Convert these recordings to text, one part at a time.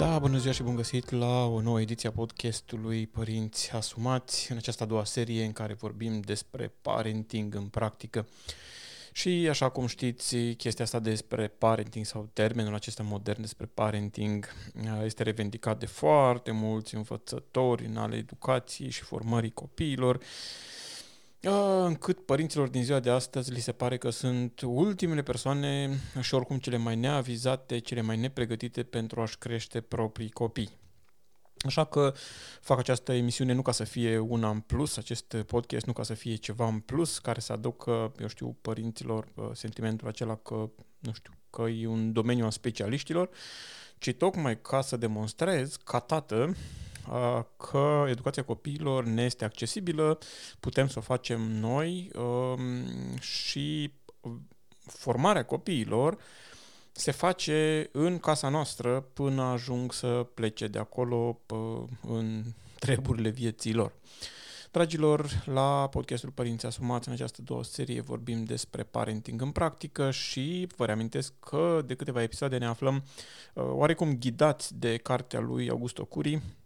Da, bună ziua și bun găsit la o nouă ediție a podcastului Părinți Asumați, în această a doua serie în care vorbim despre parenting în practică. Și așa cum știți, chestia asta despre parenting sau termenul acesta modern despre parenting este revendicat de foarte mulți învățători în ale educației și formării copiilor, încât părinților din ziua de astăzi li se pare că sunt ultimele persoane și oricum cele mai neavizate, cele mai nepregătite pentru a-și crește proprii copii. Așa că fac această emisiune nu ca să fie una în plus, acest podcast nu ca să fie ceva în plus care să aducă, eu știu, părinților sentimentul acela că, nu știu, că e un domeniu al specialiștilor, ci tocmai ca să demonstrez ca tată că educația copiilor ne este accesibilă, putem să o facem noi și formarea copiilor se face în casa noastră până ajung să plece de acolo în treburile vieții lor. Dragilor, la podcastul Părinți Asumați, în această două serie vorbim despre parenting în practică și vă reamintesc că de câteva episoade ne aflăm oarecum ghidați de cartea lui Augusto Curi, Uh,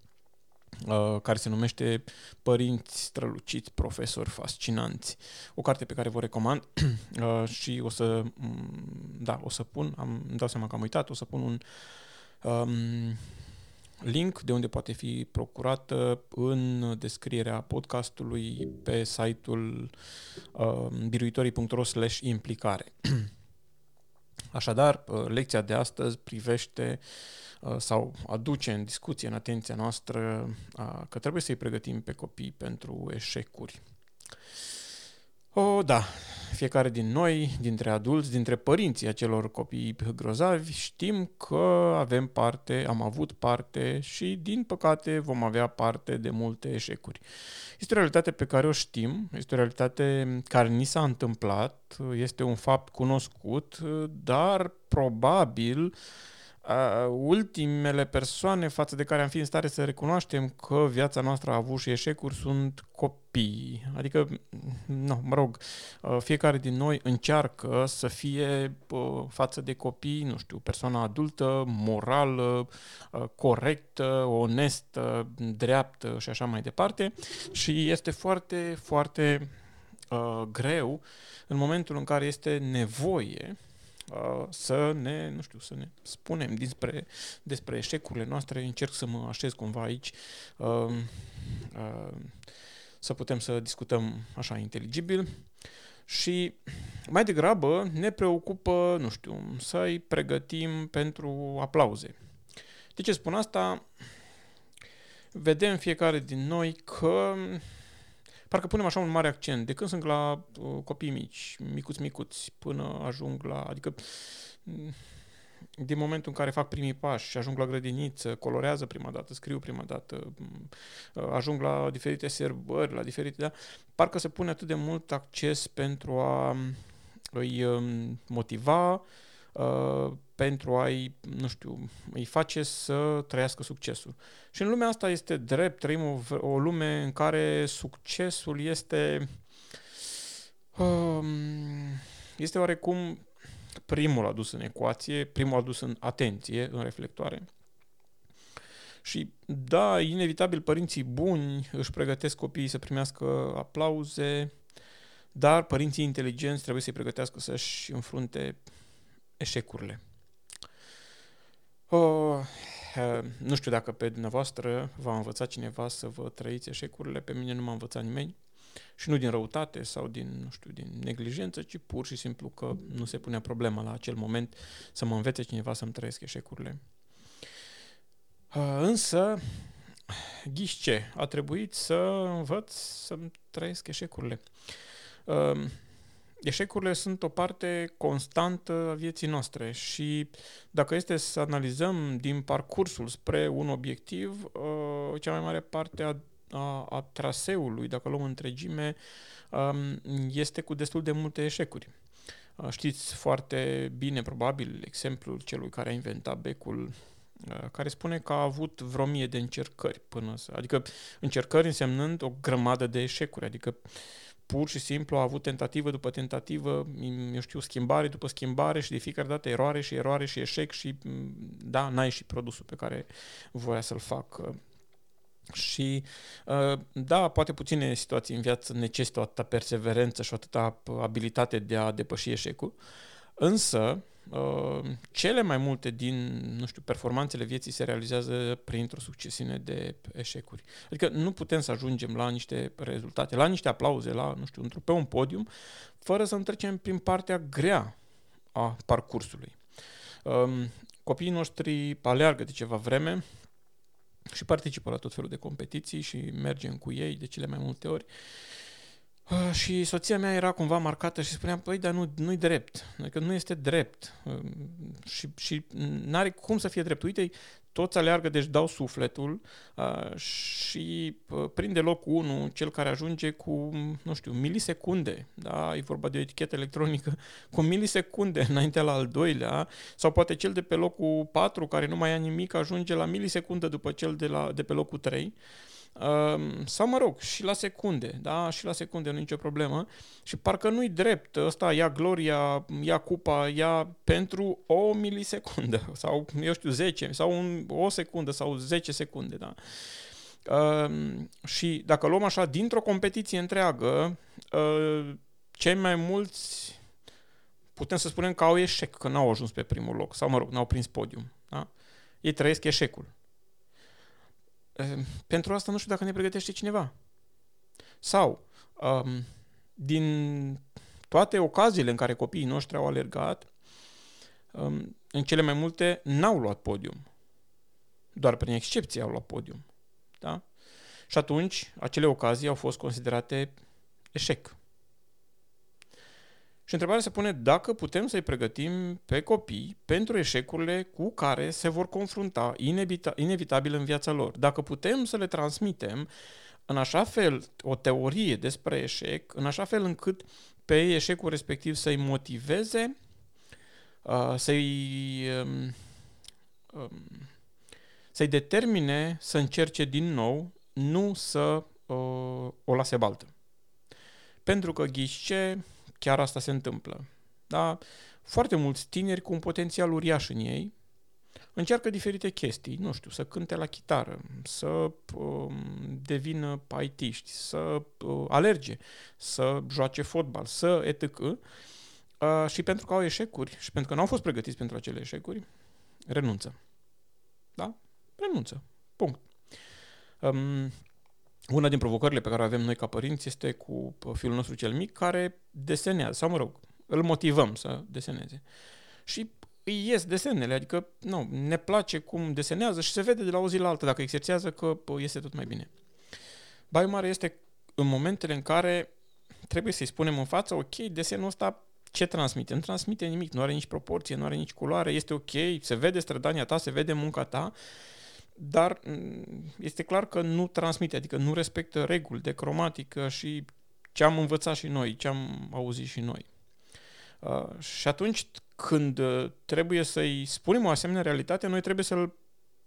care se numește Părinți străluciți, profesori fascinanți. O carte pe care vă recomand uh, și o să, mm, da, o să pun, am, îmi dau seama că am uitat, o să pun un um, link de unde poate fi procurată în descrierea podcastului pe site-ul uh, biruitorii.ro slash implicare. Așadar, uh, lecția de astăzi privește uh, sau aduce în discuție, în atenția noastră, uh, că trebuie să-i pregătim pe copii pentru eșecuri. O, da, fiecare din noi, dintre adulți, dintre părinții acelor copii grozavi, știm că avem parte, am avut parte și, din păcate, vom avea parte de multe eșecuri. Este o realitate pe care o știm, este o realitate care ni s-a întâmplat, este un fapt cunoscut, dar probabil uh, ultimele persoane față de care am fi în stare să recunoaștem că viața noastră a avut și eșecuri sunt copii. Adică, nu, mă rog, uh, fiecare din noi încearcă să fie uh, față de copii, nu știu, persoana adultă, morală, uh, corectă, onestă, dreaptă și așa mai departe. Și este foarte, foarte uh, greu în momentul în care este nevoie Uh, să ne, nu știu, să ne spunem despre, despre eșecurile noastre. Încerc să mă așez cumva aici, uh, uh, să putem să discutăm așa inteligibil și mai degrabă ne preocupă, nu știu, să-i pregătim pentru aplauze. De ce spun asta? Vedem fiecare din noi că parcă punem așa un mare accent, de când sunt la uh, copii mici, micuți, micuți, până ajung la, adică mm, din momentul în care fac primii pași și ajung la grădiniță, colorează prima dată, scriu prima dată, mm, uh, ajung la diferite serbări, la diferite, da, parcă se pune atât de mult acces pentru a mm, îi um, motiva, uh, pentru a-i, nu știu, îi face să trăiască succesul. Și în lumea asta este drept, trăim o, o lume în care succesul este um, este oarecum primul adus în ecuație, primul adus în atenție, în reflectoare. Și da, inevitabil părinții buni își pregătesc copiii să primească aplauze, dar părinții inteligenți trebuie să-i pregătească să-și înfrunte eșecurile. Oh, nu știu dacă pe dumneavoastră v-a învățat cineva să vă trăiți eșecurile, pe mine nu m-a învățat nimeni și nu din răutate sau din, nu știu, din neglijență, ci pur și simplu că nu se punea problema la acel moment să mă învețe cineva să-mi trăiesc eșecurile. Însă, ghiși ce? A trebuit să învăț să-mi trăiesc eșecurile. Eșecurile sunt o parte constantă a vieții noastre și dacă este să analizăm din parcursul spre un obiectiv, uh, cea mai mare parte a, a, a traseului, dacă luăm întregime, um, este cu destul de multe eșecuri. Uh, știți foarte bine, probabil, exemplul celui care a inventat becul uh, care spune că a avut vreo mie de încercări până să... Adică încercări însemnând o grămadă de eșecuri, adică pur și simplu a avut tentativă după tentativă, eu știu, schimbare după schimbare și de fiecare dată eroare și eroare și eșec și da, n-ai și produsul pe care voia să-l fac. Și da, poate puține situații în viață necesită o atâta perseverență și o atâta abilitate de a depăși eșecul, însă Uh, cele mai multe din, nu știu, performanțele vieții se realizează printr-o succesiune de eșecuri. Adică nu putem să ajungem la niște rezultate, la niște aplauze, la, nu știu, pe un podium, fără să trecem prin partea grea a parcursului. Um, copiii noștri aleargă de ceva vreme și participă la tot felul de competiții și mergem cu ei de cele mai multe ori. Uh, și soția mea era cumva marcată și spunea, păi, dar nu, nu-i drept, adică nu este drept uh, și, și n-are cum să fie drept. Uite, toți aleargă, deci dau sufletul uh, și uh, prinde locul 1 cel care ajunge cu, nu știu, milisecunde, da, e vorba de o etichetă electronică, cu milisecunde înainte la al doilea, sau poate cel de pe locul 4 care nu mai ia nimic ajunge la milisecundă după cel de, la, de pe locul 3. Ehm, sau mă rog, și la secunde, da, și la secunde nu nicio problemă și parcă nu-i drept, ăsta ia gloria, ia cupa, ia pentru o milisecundă sau, eu știu, 10 sau un, o secundă sau 10 secunde, da. Uh, și dacă luăm așa, dintr-o competiție întreagă, uh, cei mai mulți putem să spunem că au eșec, că n-au ajuns pe primul loc, sau mă rog, n-au prins podium. Da? Ei trăiesc eșecul. Ehm, pentru asta nu știu dacă ne pregătește cineva. Sau, um, din toate ocaziile în care copiii noștri au alergat, um, în cele mai multe n-au luat podium. Doar prin excepție au luat podium. Da? Și atunci, acele ocazii au fost considerate eșec. Și întrebarea se pune dacă putem să-i pregătim pe copii pentru eșecurile cu care se vor confrunta inevita- inevitabil în viața lor. Dacă putem să le transmitem în așa fel o teorie despre eșec, în așa fel încât pe eșecul respectiv să-i motiveze, uh, să-i, um, um, să-i determine să încerce din nou, nu să uh, o lase baltă. Pentru că ghișce, chiar asta se întâmplă. Da? Foarte mulți tineri cu un potențial uriaș în ei încearcă diferite chestii, nu știu, să cânte la chitară, să uh, devină paitiști, să uh, alerge, să joace fotbal, să etc. Uh, și pentru că au eșecuri și pentru că nu au fost pregătiți pentru acele eșecuri, renunță. Da? Renunță. Punct. Um, una din provocările pe care o avem noi ca părinți este cu fiul nostru cel mic care desenează, sau mă rog, îl motivăm să deseneze. Și îi ies desenele, adică nu, ne place cum desenează și se vede de la o zi la alta dacă exersează că este tot mai bine. Bai mare este în momentele în care trebuie să-i spunem în față, ok, desenul ăsta ce transmite? Nu transmite nimic, nu are nici proporție, nu are nici culoare, este ok, se vede strădania ta, se vede munca ta, dar mm, este clar că nu transmite, adică nu respectă reguli de cromatică și ce am învățat și noi, ce am auzit și noi. Uh, și atunci când uh, trebuie să-i spunem o asemenea realitate, noi trebuie să-l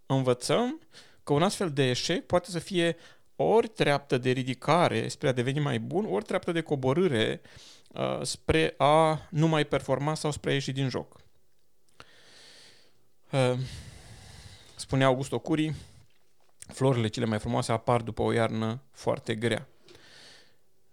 învățăm că un astfel de eșec poate să fie ori treaptă de ridicare spre a deveni mai bun, ori treaptă de coborâre uh, spre a nu mai performa sau spre a ieși din joc. Uh, Spunea Augusto Curi, florile cele mai frumoase apar după o iarnă foarte grea.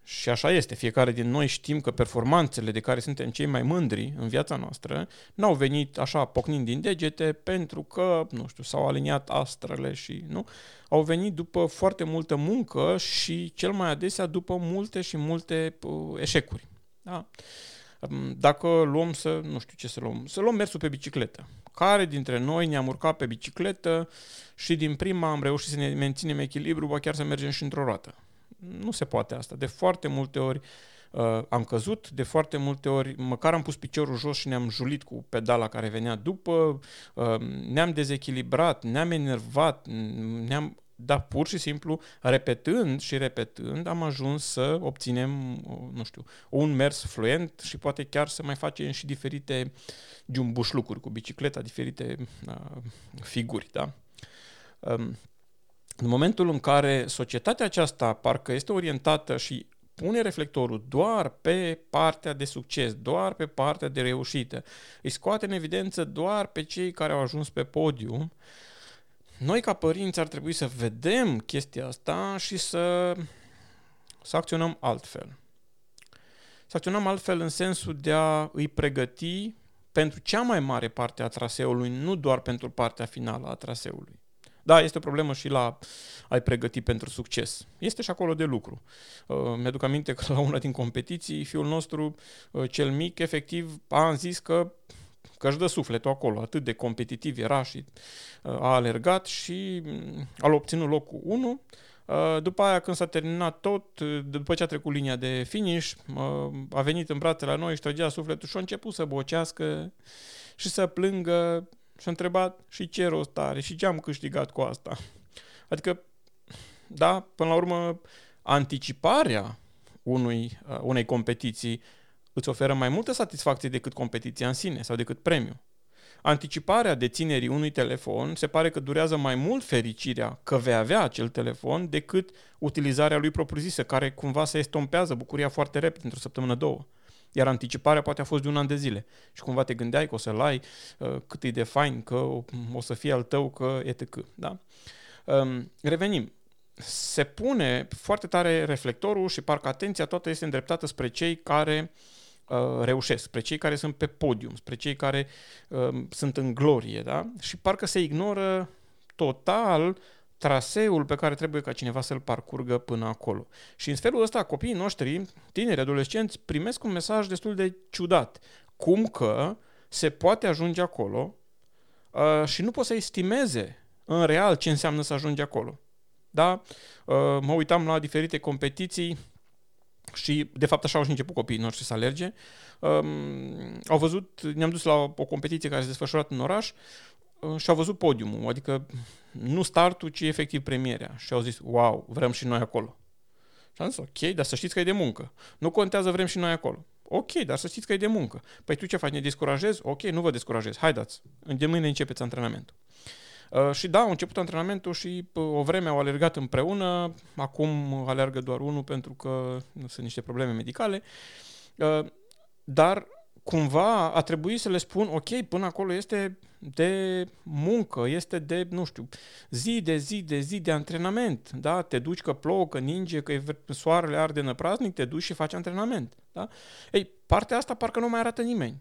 Și așa este, fiecare din noi știm că performanțele de care suntem cei mai mândri în viața noastră n-au venit așa pocnind din degete pentru că, nu știu, s-au aliniat astrele și, nu? Au venit după foarte multă muncă și cel mai adesea după multe și multe uh, eșecuri. Da? Dacă luăm să, nu știu ce să luăm, să luăm mersul pe bicicletă care dintre noi ne-am urcat pe bicicletă și din prima am reușit să ne menținem echilibru, ba chiar să mergem și într-o roată. Nu se poate asta. De foarte multe ori uh, am căzut, de foarte multe ori măcar am pus piciorul jos și ne-am julit cu pedala care venea după, uh, ne-am dezechilibrat, ne-am enervat, ne-am dar pur și simplu, repetând și repetând, am ajuns să obținem, nu știu, un mers fluent și poate chiar să mai facem și diferite lucruri cu bicicleta, diferite uh, figuri, da? Um, în momentul în care societatea aceasta parcă este orientată și pune reflectorul doar pe partea de succes, doar pe partea de reușită, îi scoate în evidență doar pe cei care au ajuns pe podium, noi ca părinți ar trebui să vedem chestia asta și să, să acționăm altfel. Să acționăm altfel în sensul de a îi pregăti pentru cea mai mare parte a traseului, nu doar pentru partea finală a traseului. Da, este o problemă și la ai pregăti pentru succes. Este și acolo de lucru. Uh, mi-aduc aminte că la una din competiții, fiul nostru, uh, cel mic, efectiv, a zis că că își dă sufletul acolo, atât de competitiv era și uh, a alergat și mm, a obținut locul 1. Uh, după aia, când s-a terminat tot, uh, după ce a trecut linia de finish, a venit în brațe la noi, și trăgea sufletul și a început să bocească și să plângă și a întrebat și ce rost are și ce am câștigat cu asta. Adică, da, până la urmă, anticiparea unui, unei competiții îți oferă mai multă satisfacție decât competiția în sine sau decât premiu. Anticiparea deținerii unui telefon se pare că durează mai mult fericirea că vei avea acel telefon decât utilizarea lui propriu-zisă, care cumva se estompează bucuria foarte repede într-o săptămână, două. Iar anticiparea poate a fost de un an de zile. Și cumva te gândeai că o să-l ai, uh, cât e de fain, că o să fie al tău, că etc. Da? Um, revenim se pune foarte tare reflectorul și parcă atenția toată este îndreptată spre cei care Uh, reușesc, spre cei care sunt pe podium, spre cei care uh, sunt în glorie, da? Și parcă se ignoră total traseul pe care trebuie ca cineva să-l parcurgă până acolo. Și în felul ăsta copiii noștri, tineri, adolescenți, primesc un mesaj destul de ciudat. Cum că se poate ajunge acolo uh, și nu pot să estimeze în real ce înseamnă să ajungi acolo. Da? Uh, mă uitam la diferite competiții, și, de fapt, așa au și început copiii noștri să alerge. Um, au văzut, ne-am dus la o competiție care se desfășurat în oraș uh, și au văzut podiumul, adică nu startul, ci efectiv premierea. Și au zis, wow, vrem și noi acolo. Și am zis, ok, dar să știți că e de muncă. Nu contează, vrem și noi acolo. Ok, dar să știți că e de muncă. Păi tu ce faci, ne descurajezi? Ok, nu vă descurajez, haideți, de mâine începeți antrenamentul. Uh, și da, au început antrenamentul și uh, o vreme au alergat împreună, acum alergă doar unul pentru că sunt niște probleme medicale, uh, dar cumva a trebuit să le spun, ok, până acolo este de muncă, este de, nu știu, zi de zi de zi de antrenament, da? Te duci că plouă, că ninge, că soarele arde năpraznic, te duci și faci antrenament, da? Ei, partea asta parcă nu mai arată nimeni.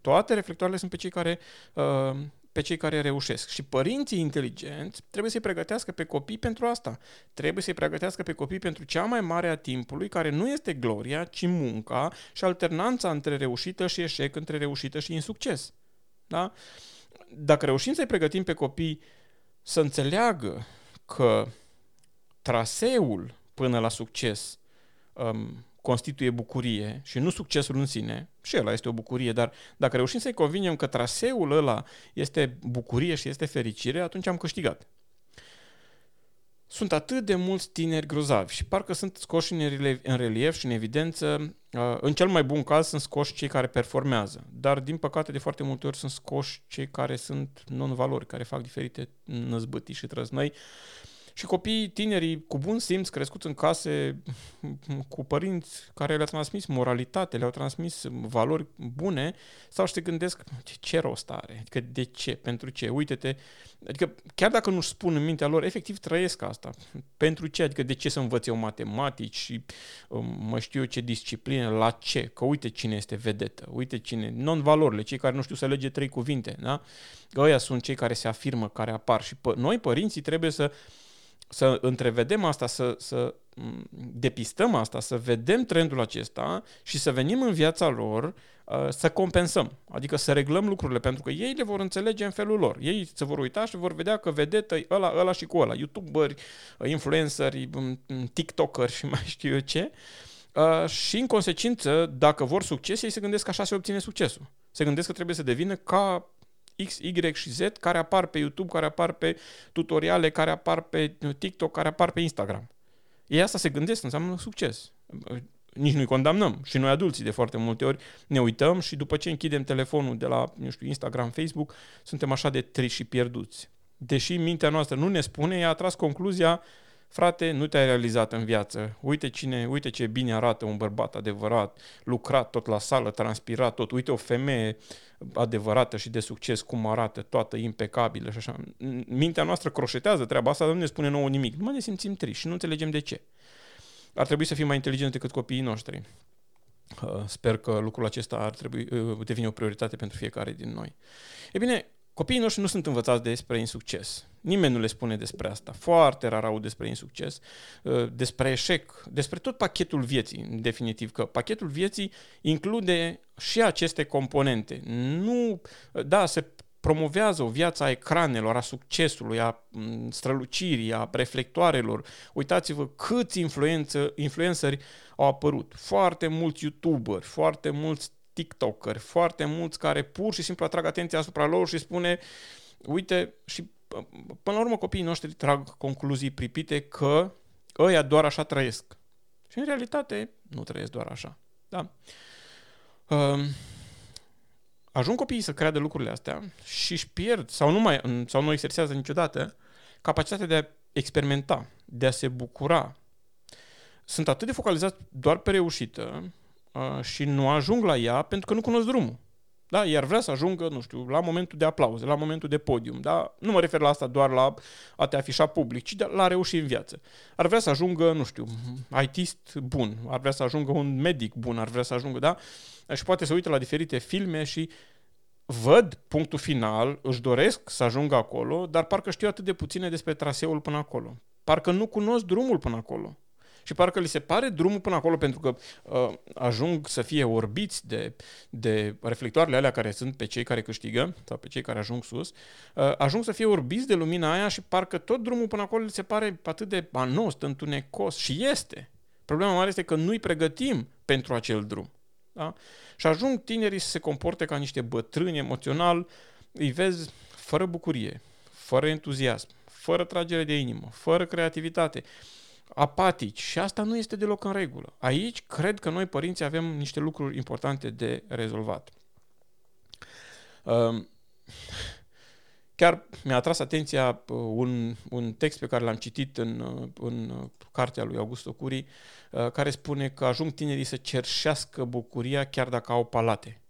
Toate reflectoarele sunt pe cei care uh, pe cei care reușesc. Și părinții inteligenți trebuie să-i pregătească pe copii pentru asta. Trebuie să-i pregătească pe copii pentru cea mai mare a timpului, care nu este gloria, ci munca și alternanța între reușită și eșec, între reușită și insucces. Da? Dacă reușim să-i pregătim pe copii să înțeleagă că traseul până la succes um, constituie bucurie și nu succesul în sine, și ăla este o bucurie, dar dacă reușim să-i convingem că traseul ăla este bucurie și este fericire, atunci am câștigat. Sunt atât de mulți tineri grozavi și parcă sunt scoși în relief și în evidență. Uh, în cel mai bun caz sunt scoși cei care performează, dar din păcate de foarte multe ori sunt scoși cei care sunt non-valori, care fac diferite năzbâtii și trăznăi și copiii tinerii cu bun simț, crescuți în case cu părinți care le-au transmis moralitate, le-au transmis valori bune, sau se gândesc ce rost are, adică de ce, pentru ce, uite-te, adică chiar dacă nu-și spun în mintea lor, efectiv trăiesc asta, pentru ce, adică de ce să învăț eu matematici și um, mă știu eu ce discipline, la ce, că uite cine este vedetă, uite cine, non-valorile, cei care nu știu să lege trei cuvinte, da? Ăia sunt cei care se afirmă, care apar. Și pă- noi, părinții, trebuie să să întrevedem asta, să, să depistăm asta, să vedem trendul acesta și să venim în viața lor uh, să compensăm, adică să reglăm lucrurile, pentru că ei le vor înțelege în felul lor. Ei se vor uita și vor vedea că vedetă ăla, ăla și cu ăla, youtuberi, uh, influenceri, um, tiktokeri și mai știu eu ce. Uh, și în consecință, dacă vor succes, ei se gândesc că așa se obține succesul. Se gândesc că trebuie să devină ca X, Y și Z care apar pe YouTube, care apar pe tutoriale, care apar pe TikTok, care apar pe Instagram. Ei asta se gândesc, înseamnă succes. Nici nu-i condamnăm. Și noi adulții de foarte multe ori ne uităm și după ce închidem telefonul de la, nu știu, Instagram, Facebook, suntem așa de triși și pierduți. Deși mintea noastră nu ne spune, ea a tras concluzia Frate, nu te-ai realizat în viață. Uite cine, uite ce bine arată un bărbat adevărat, lucrat tot la sală, transpirat tot. Uite o femeie adevărată și de succes, cum arată, toată impecabilă și așa. Mintea noastră croșetează treaba asta, dar nu ne spune nouă nimic. Nu ne simțim triști și nu înțelegem de ce. Ar trebui să fim mai inteligenți decât copiii noștri. Uh, sper că lucrul acesta ar trebui uh, devine o prioritate pentru fiecare din noi. E bine, copiii noștri nu sunt învățați despre insucces. Nimeni nu le spune despre asta. Foarte rar au despre insucces, uh, despre eșec, despre tot pachetul vieții, în definitiv, că pachetul vieții include și aceste componente. Nu, da, se promovează o viață a ecranelor, a succesului, a mm, strălucirii, a reflectoarelor. Uitați-vă câți influență, influenceri au apărut. Foarte mulți youtuberi, foarte mulți tiktokeri, foarte mulți care pur și simplu atrag atenția asupra lor și spune uite și până la urmă copiii noștri trag concluzii pripite că ăia doar așa trăiesc. Și în realitate nu trăiesc doar așa. Da? Um, ajung copiii să creadă lucrurile astea și își pierd sau nu, mai, sau nu exersează niciodată capacitatea de a experimenta, de a se bucura. Sunt atât de focalizați doar pe reușită uh, și nu ajung la ea pentru că nu cunosc drumul. Da? Iar vrea să ajungă, nu știu, la momentul de aplauze, la momentul de podium. Da? Nu mă refer la asta doar la a te afișa public, ci la a reuși în viață. Ar vrea să ajungă, nu știu, ITist bun, ar vrea să ajungă un medic bun, ar vrea să ajungă, da? Și poate să uită la diferite filme și văd punctul final, își doresc să ajungă acolo, dar parcă știu atât de puține despre traseul până acolo. Parcă nu cunosc drumul până acolo și parcă li se pare drumul până acolo pentru că uh, ajung să fie orbiți de, de reflectoarele alea care sunt pe cei care câștigă sau pe cei care ajung sus, uh, ajung să fie orbiți de lumina aia și parcă tot drumul până acolo li se pare atât de anost, întunecos și este. Problema mare este că nu-i pregătim pentru acel drum. Da? Și ajung tinerii să se comporte ca niște bătrâni emoțional, îi vezi fără bucurie, fără entuziasm, fără tragere de inimă, fără creativitate apatici și asta nu este deloc în regulă. Aici cred că noi părinții avem niște lucruri importante de rezolvat. Um, chiar mi-a atras atenția uh, un, un text pe care l-am citit în, uh, în cartea lui Augusto Curi, uh, care spune că ajung tinerii să cerșească bucuria chiar dacă au palate.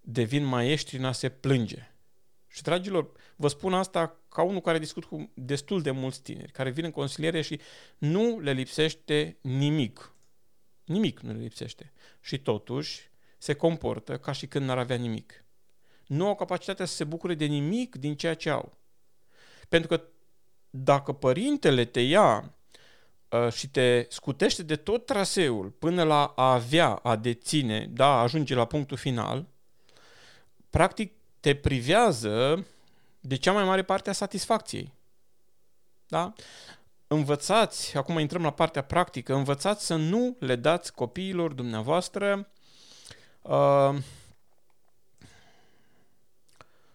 Devin maestri în a se plânge. Și, dragilor, vă spun asta ca unul care discut cu destul de mulți tineri, care vin în consiliere și nu le lipsește nimic. Nimic nu le lipsește. Și totuși se comportă ca și când n-ar avea nimic. Nu au capacitatea să se bucure de nimic din ceea ce au. Pentru că dacă părintele te ia uh, și te scutește de tot traseul până la a avea, a deține, da, ajunge la punctul final, practic te privează de cea mai mare parte a satisfacției. Da? Învățați, acum intrăm la partea practică, învățați să nu le dați copiilor dumneavoastră uh,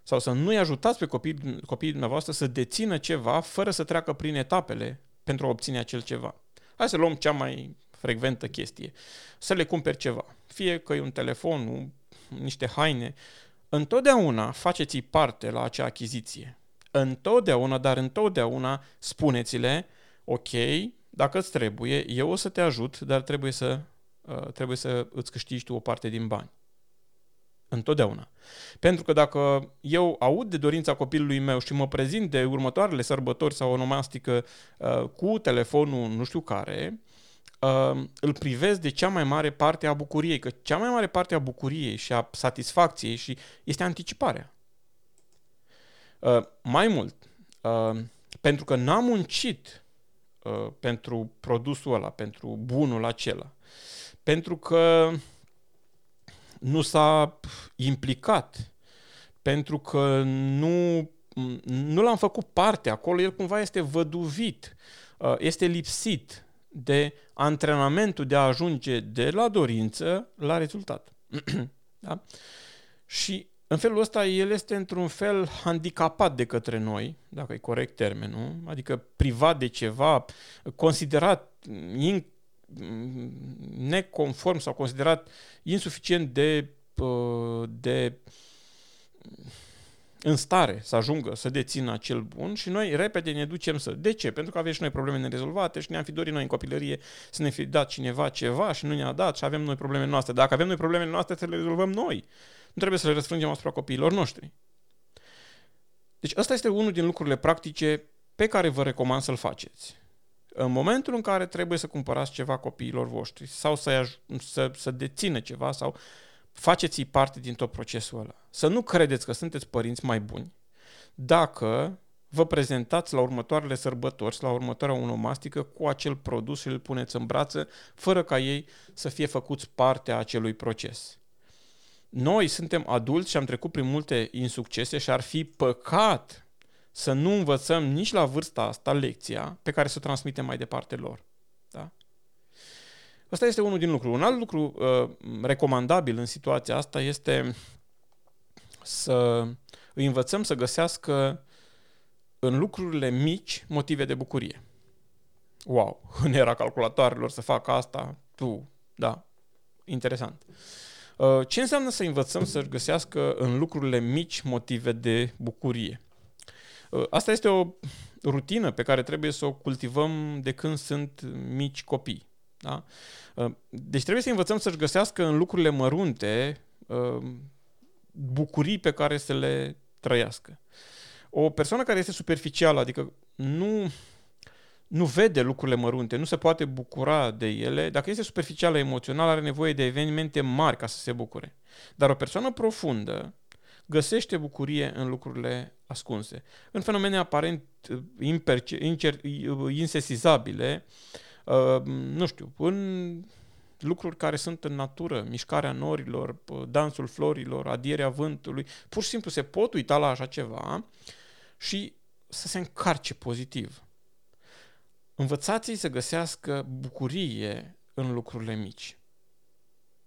sau să nu-i ajutați pe copiii, copiii dumneavoastră să dețină ceva fără să treacă prin etapele pentru a obține acel ceva. Hai să luăm cea mai frecventă chestie. Să le cumperi ceva. Fie că e un telefon, un, niște haine, Întotdeauna faceți parte la acea achiziție. Întotdeauna, dar întotdeauna spuneți-le, ok, dacă îți trebuie, eu o să te ajut, dar trebuie să, uh, trebuie să îți câștigi tu o parte din bani. Întotdeauna. Pentru că dacă eu aud de dorința copilului meu și mă prezint de următoarele sărbători sau onomastică uh, cu telefonul nu știu care, uh, îl privesc de cea mai mare parte a bucuriei, că cea mai mare parte a bucuriei și a satisfacției și este anticiparea. Uh, mai mult, uh, pentru că n-am muncit uh, pentru produsul ăla, pentru bunul acela, pentru că nu s-a implicat, pentru că nu, nu l-am făcut parte acolo, el cumva este văduvit, uh, este lipsit de antrenamentul de a ajunge de la dorință la rezultat. da? Și în felul ăsta el este într-un fel handicapat de către noi, dacă e corect termenul, adică privat de ceva, considerat in, neconform sau considerat insuficient de, de în stare să ajungă să dețină acel bun și noi repede ne ducem să... De ce? Pentru că avem și noi probleme nerezolvate și ne-am fi dorit noi în copilărie să ne fi dat cineva ceva și nu ne-a dat și avem noi probleme noastre. Dacă avem noi probleme noastre, să le rezolvăm noi. Nu trebuie să le răsfrângem asupra copiilor noștri. Deci ăsta este unul din lucrurile practice pe care vă recomand să-l faceți. În momentul în care trebuie să cumpărați ceva copiilor voștri sau să, să, să dețină ceva sau faceți-i parte din tot procesul ăla. Să nu credeți că sunteți părinți mai buni dacă vă prezentați la următoarele sărbători, la următoarea onomastică cu acel produs și îl puneți în brață, fără ca ei să fie făcuți parte a acelui proces. Noi suntem adulți și am trecut prin multe insuccese și ar fi păcat să nu învățăm nici la vârsta asta lecția pe care să o transmitem mai departe lor. Da? Asta este unul din lucruri. Un alt lucru uh, recomandabil în situația asta este să îi învățăm să găsească în lucrurile mici motive de bucurie. Wow, în era calculatoarelor să facă asta, tu, da, interesant. Uh, ce înseamnă să învățăm să găsească în lucrurile mici motive de bucurie? Uh, asta este o rutină pe care trebuie să o cultivăm de când sunt mici copii. Da? Uh, deci trebuie să învățăm să-și găsească în lucrurile mărunte uh, bucurii pe care să le trăiască. O persoană care este superficială, adică nu, nu vede lucrurile mărunte, nu se poate bucura de ele, dacă este superficială emoțional, are nevoie de evenimente mari ca să se bucure. Dar o persoană profundă găsește bucurie în lucrurile ascunse, în fenomene aparent uh, insesizabile, Uh, nu știu, în lucruri care sunt în natură, mișcarea norilor, dansul florilor, adierea vântului, pur și simplu se pot uita la așa ceva și să se încarce pozitiv. Învățați-i să găsească bucurie în lucrurile mici.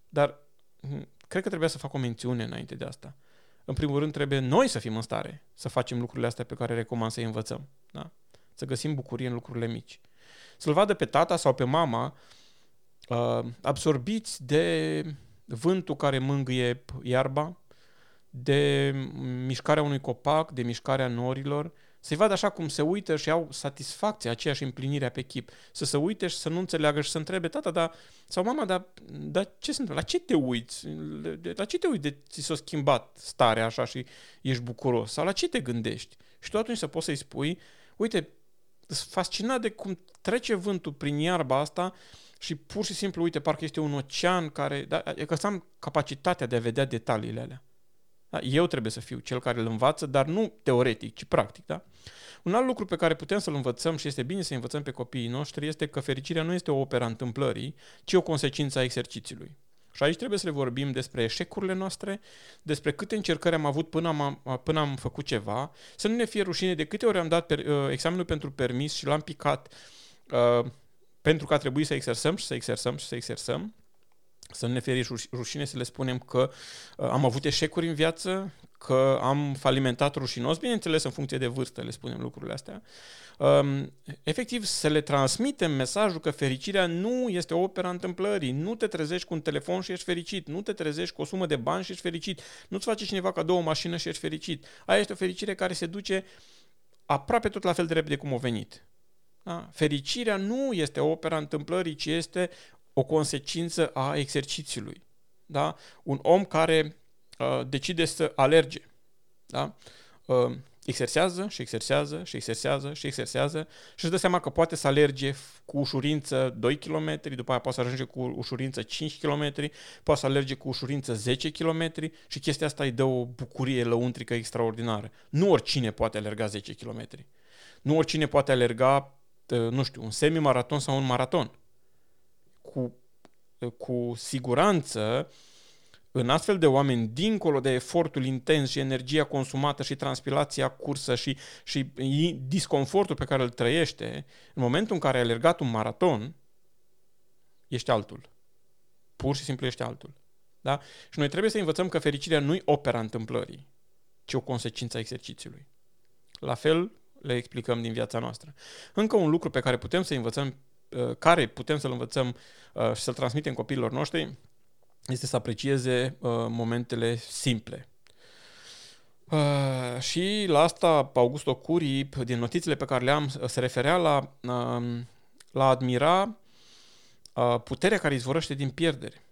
Dar hm, cred că trebuia să fac o mențiune înainte de asta. În primul rând, trebuie noi să fim în stare să facem lucrurile astea pe care recomand să-i învățăm. Da? Să găsim bucurie în lucrurile mici să-l vadă pe tata sau pe mama uh, absorbiți de vântul care mângâie iarba, de mișcarea unui copac, de mișcarea norilor, să-i vadă așa cum se uită și au satisfacția, aceeași împlinire pe chip. Să se uite și să nu înțeleagă și să întrebe, tata, dar, sau mama, dar, dar ce se întâmplă? La ce te uiți? La ce te uiți de ți s-a schimbat starea așa și ești bucuros? Sau la ce te gândești? Și tu atunci să poți să-i spui, uite, sunt fascinat de cum trece vântul prin iarba asta și pur și simplu, uite, parcă este un ocean care... Da, e că să am capacitatea de a vedea detaliile alea. Da? Eu trebuie să fiu cel care îl învață, dar nu teoretic, ci practic. Da? Un alt lucru pe care putem să-l învățăm și este bine să învățăm pe copiii noștri este că fericirea nu este o opera întâmplării, ci o consecință a exercițiului. Și aici trebuie să le vorbim despre eșecurile noastre, despre câte încercări am avut până am, până am făcut ceva, să nu ne fie rușine de câte ori am dat per, uh, examenul pentru permis și l-am picat uh, pentru că a trebuit să exersăm și să exersăm și să exersăm, să nu ne fie rușine să le spunem că uh, am avut eșecuri în viață, că am falimentat rușinos, bineînțeles în funcție de vârstă le spunem lucrurile astea, um, efectiv să le transmitem mesajul că fericirea nu este o opera întâmplării, nu te trezești cu un telefon și ești fericit, nu te trezești cu o sumă de bani și ești fericit, nu-ți face cineva cadou o mașină și ești fericit. Aia este o fericire care se duce aproape tot la fel de repede cum a venit. Da? Fericirea nu este o opera întâmplării, ci este o consecință a exercițiului. Da? Un om care uh, decide să alerge, da? uh, exersează și exersează și exersează și exersează și își dă seama că poate să alerge cu ușurință 2 km, după aia poate să ajunge cu ușurință 5 km, poate să alerge cu ușurință 10 km și chestia asta îi dă o bucurie lăuntrică extraordinară. Nu oricine poate alerga 10 km. Nu oricine poate alerga, uh, nu știu, un semi-maraton sau un maraton. Cu, uh, cu siguranță în astfel de oameni, dincolo de efortul intens și energia consumată și transpirația cursă și, și disconfortul pe care îl trăiește, în momentul în care ai alergat un maraton, ești altul. Pur și simplu ești altul. Da? Și noi trebuie să învățăm că fericirea nu-i opera întâmplării, ci o consecință a exercițiului. La fel le explicăm din viața noastră. Încă un lucru pe care putem să învățăm, uh, care putem să-l învățăm uh, și să-l transmitem copiilor noștri, este să aprecieze uh, momentele simple. Uh, și la asta Augusto Curi, din notițele pe care le-am, se referea la, uh, la admira uh, puterea care izvorăște din pierdere,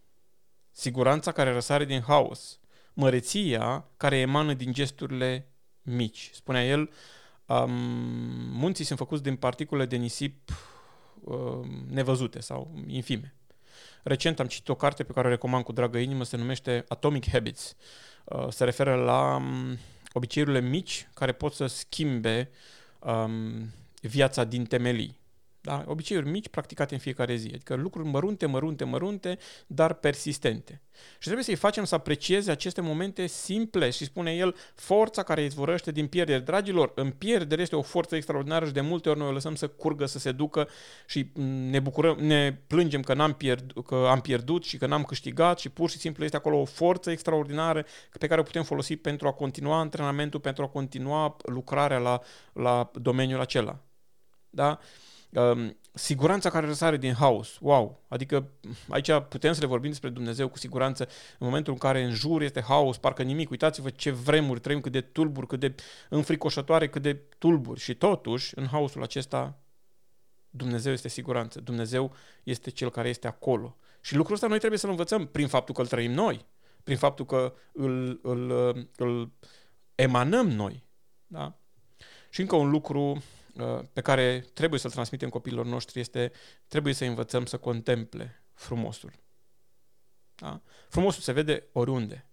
siguranța care răsare din haos, măreția care emană din gesturile mici. Spunea el, um, munții sunt făcuți din particule de nisip uh, nevăzute sau infime. Recent am citit o carte pe care o recomand cu dragă inimă, se numește Atomic Habits. Uh, se referă la um, obiceiurile mici care pot să schimbe um, viața din temelii. Da? Obiceiuri mici practicate în fiecare zi, adică lucruri mărunte, mărunte, mărunte, dar persistente. Și trebuie să-i facem să aprecieze aceste momente simple și spune el forța care izvorăște din pierdere. Dragilor, în pierdere este o forță extraordinară și de multe ori noi o lăsăm să curgă, să se ducă și ne bucurăm, ne plângem că, n-am pierdut, că am pierdut și că n-am câștigat și pur și simplu este acolo o forță extraordinară pe care o putem folosi pentru a continua antrenamentul, pentru a continua lucrarea la, la domeniul acela. Da? Um, siguranța care răsare din haos. Wow! Adică aici putem să le vorbim despre Dumnezeu cu siguranță în momentul în care în jur este haos, parcă nimic. Uitați-vă ce vremuri trăim, cât de tulburi, cât de înfricoșătoare, cât de tulburi. Și totuși, în haosul acesta, Dumnezeu este siguranță. Dumnezeu este Cel care este acolo. Și lucrul ăsta noi trebuie să-l învățăm prin faptul că îl trăim noi, prin faptul că îl, îl, îl emanăm noi. Da? Și încă un lucru Uh, pe care trebuie să-l transmitem copiilor noștri este trebuie să învățăm să contemple frumosul. Da? Frumosul se vede oriunde.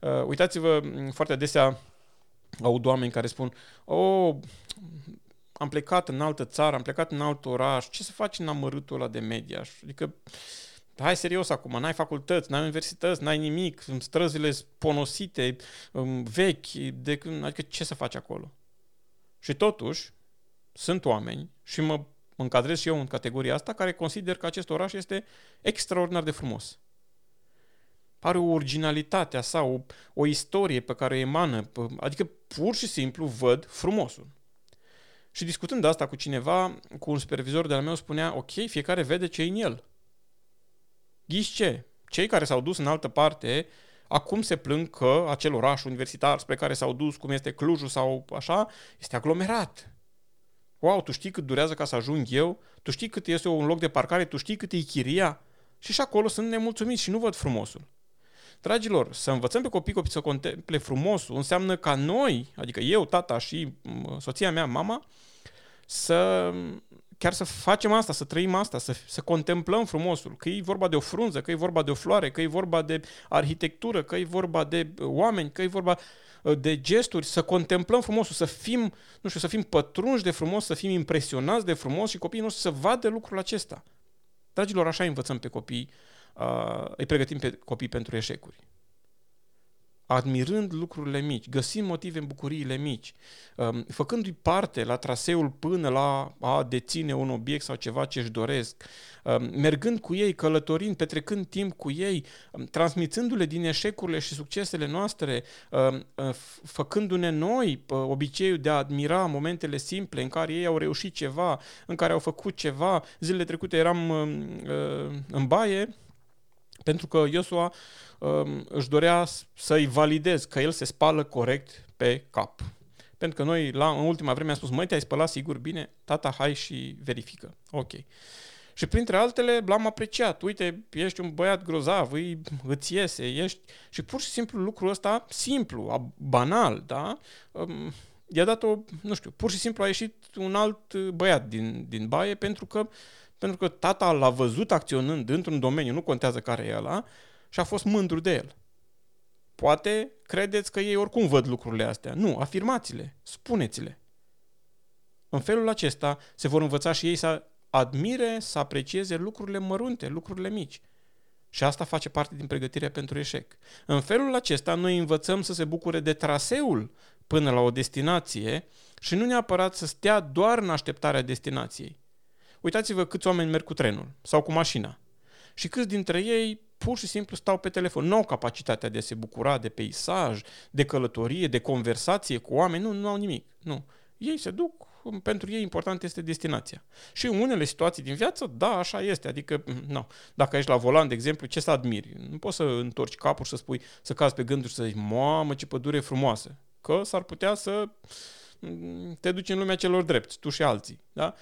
Uh, uitați-vă, foarte adesea aud oameni care spun oh, am plecat în altă țară, am plecat în alt oraș, ce să faci în amărâtul ăla de media? Adică, hai serios acum, n-ai facultăți, n-ai universități, n-ai nimic, străzile ponosite, um, vechi, de, adică ce să faci acolo? Și totuși, sunt oameni și mă încadrez și eu în categoria asta care consider că acest oraș este extraordinar de frumos. Are o originalitate a sa, o, o istorie pe care o emană, adică pur și simplu văd frumosul. Și discutând asta cu cineva, cu un supervizor de-al meu spunea, ok, fiecare vede ce e în el. Ghiși ce? Cei care s-au dus în altă parte, acum se plâng că acel oraș universitar spre care s-au dus, cum este Clujul sau așa, este aglomerat wow, tu știi cât durează ca să ajung eu, tu știi cât este un loc de parcare, tu știi cât e chiria și și acolo sunt nemulțumiți și nu văd frumosul. Dragilor, să învățăm pe copii copii să contemple frumosul înseamnă ca noi, adică eu, tata și soția mea, mama, să chiar să facem asta, să trăim asta, să, să contemplăm frumosul. Că e vorba de o frunză, că e vorba de o floare, că e vorba de arhitectură, că e vorba de oameni, că e vorba Uh, de gesturi, să contemplăm frumosul, să fim, nu știu, să fim pătrunși de frumos, să fim impresionați de frumos și copiii noștri să vadă lucrul acesta. Dragilor, așa învățăm pe copii, uh, îi pregătim pe copii pentru eșecuri admirând lucrurile mici, găsind motive în bucuriile mici, um, făcându-i parte la traseul până la a deține un obiect sau ceva ce își doresc, um, mergând cu ei, călătorind, petrecând timp cu ei, um, transmițându-le din eșecurile și succesele noastre, uh, făcându-ne noi uh, obiceiul de a admira momentele simple în care ei au reușit ceva, în care au făcut ceva. Zilele trecute eram uh, în baie, pentru că Iosua um, își dorea să-i validez că el se spală corect pe cap. Pentru că noi, la, în ultima vreme, am spus, măi, te-ai spălat sigur bine? Tata, hai și verifică. Ok. Și printre altele l-am apreciat. Uite, ești un băiat grozav, îi, îți iese, ești... Și pur și simplu lucrul ăsta, simplu, banal, da? Um, i-a dat o, nu știu, pur și simplu a ieșit un alt băiat din, din baie pentru că pentru că tata l-a văzut acționând într-un domeniu, nu contează care e ăla, și a fost mândru de el. Poate credeți că ei oricum văd lucrurile astea. Nu, afirmați-le, spuneți-le. În felul acesta se vor învăța și ei să admire, să aprecieze lucrurile mărunte, lucrurile mici. Și asta face parte din pregătirea pentru eșec. În felul acesta noi învățăm să se bucure de traseul până la o destinație și nu neapărat să stea doar în așteptarea destinației. Uitați-vă câți oameni merg cu trenul sau cu mașina. Și câți dintre ei pur și simplu stau pe telefon. Nu au capacitatea de a se bucura de peisaj, de călătorie, de conversație cu oameni. Nu, nu au nimic. Nu. Ei se duc, pentru ei important este destinația. Și în unele situații din viață, da, așa este. Adică, nu. Dacă ești la volan, de exemplu, ce să admiri? Nu poți să întorci capul și să spui, să cazi pe gânduri și să zici, mamă, ce pădure frumoasă. că s-ar putea să te duci în lumea celor drepți, tu și alții. Da?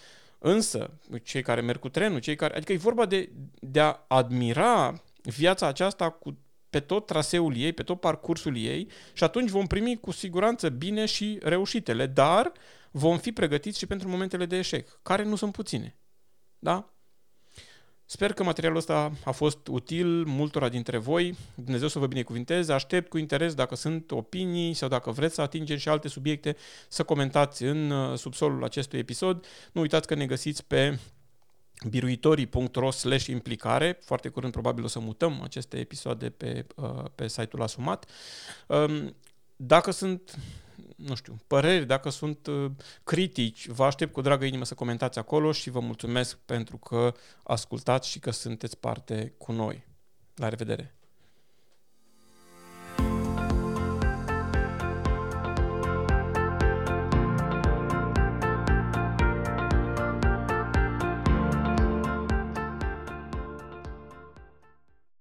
Însă, cei care merg cu trenul, cei care. Adică e vorba de, de a admira viața aceasta cu pe tot traseul ei, pe tot parcursul ei și atunci vom primi cu siguranță bine și reușitele, dar vom fi pregătiți și pentru momentele de eșec, care nu sunt puține. Da? Sper că materialul ăsta a fost util multora dintre voi. Dumnezeu să vă binecuvinteze. Aștept cu interes dacă sunt opinii sau dacă vreți să atingem și alte subiecte să comentați în uh, subsolul acestui episod. Nu uitați că ne găsiți pe biruitorii.ro slash implicare. Foarte curând probabil o să mutăm aceste episoade pe, uh, pe site-ul asumat. Um, dacă sunt nu știu, păreri, dacă sunt uh, critici, vă aștept cu dragă inimă să comentați acolo și vă mulțumesc pentru că ascultați și că sunteți parte cu noi. La revedere!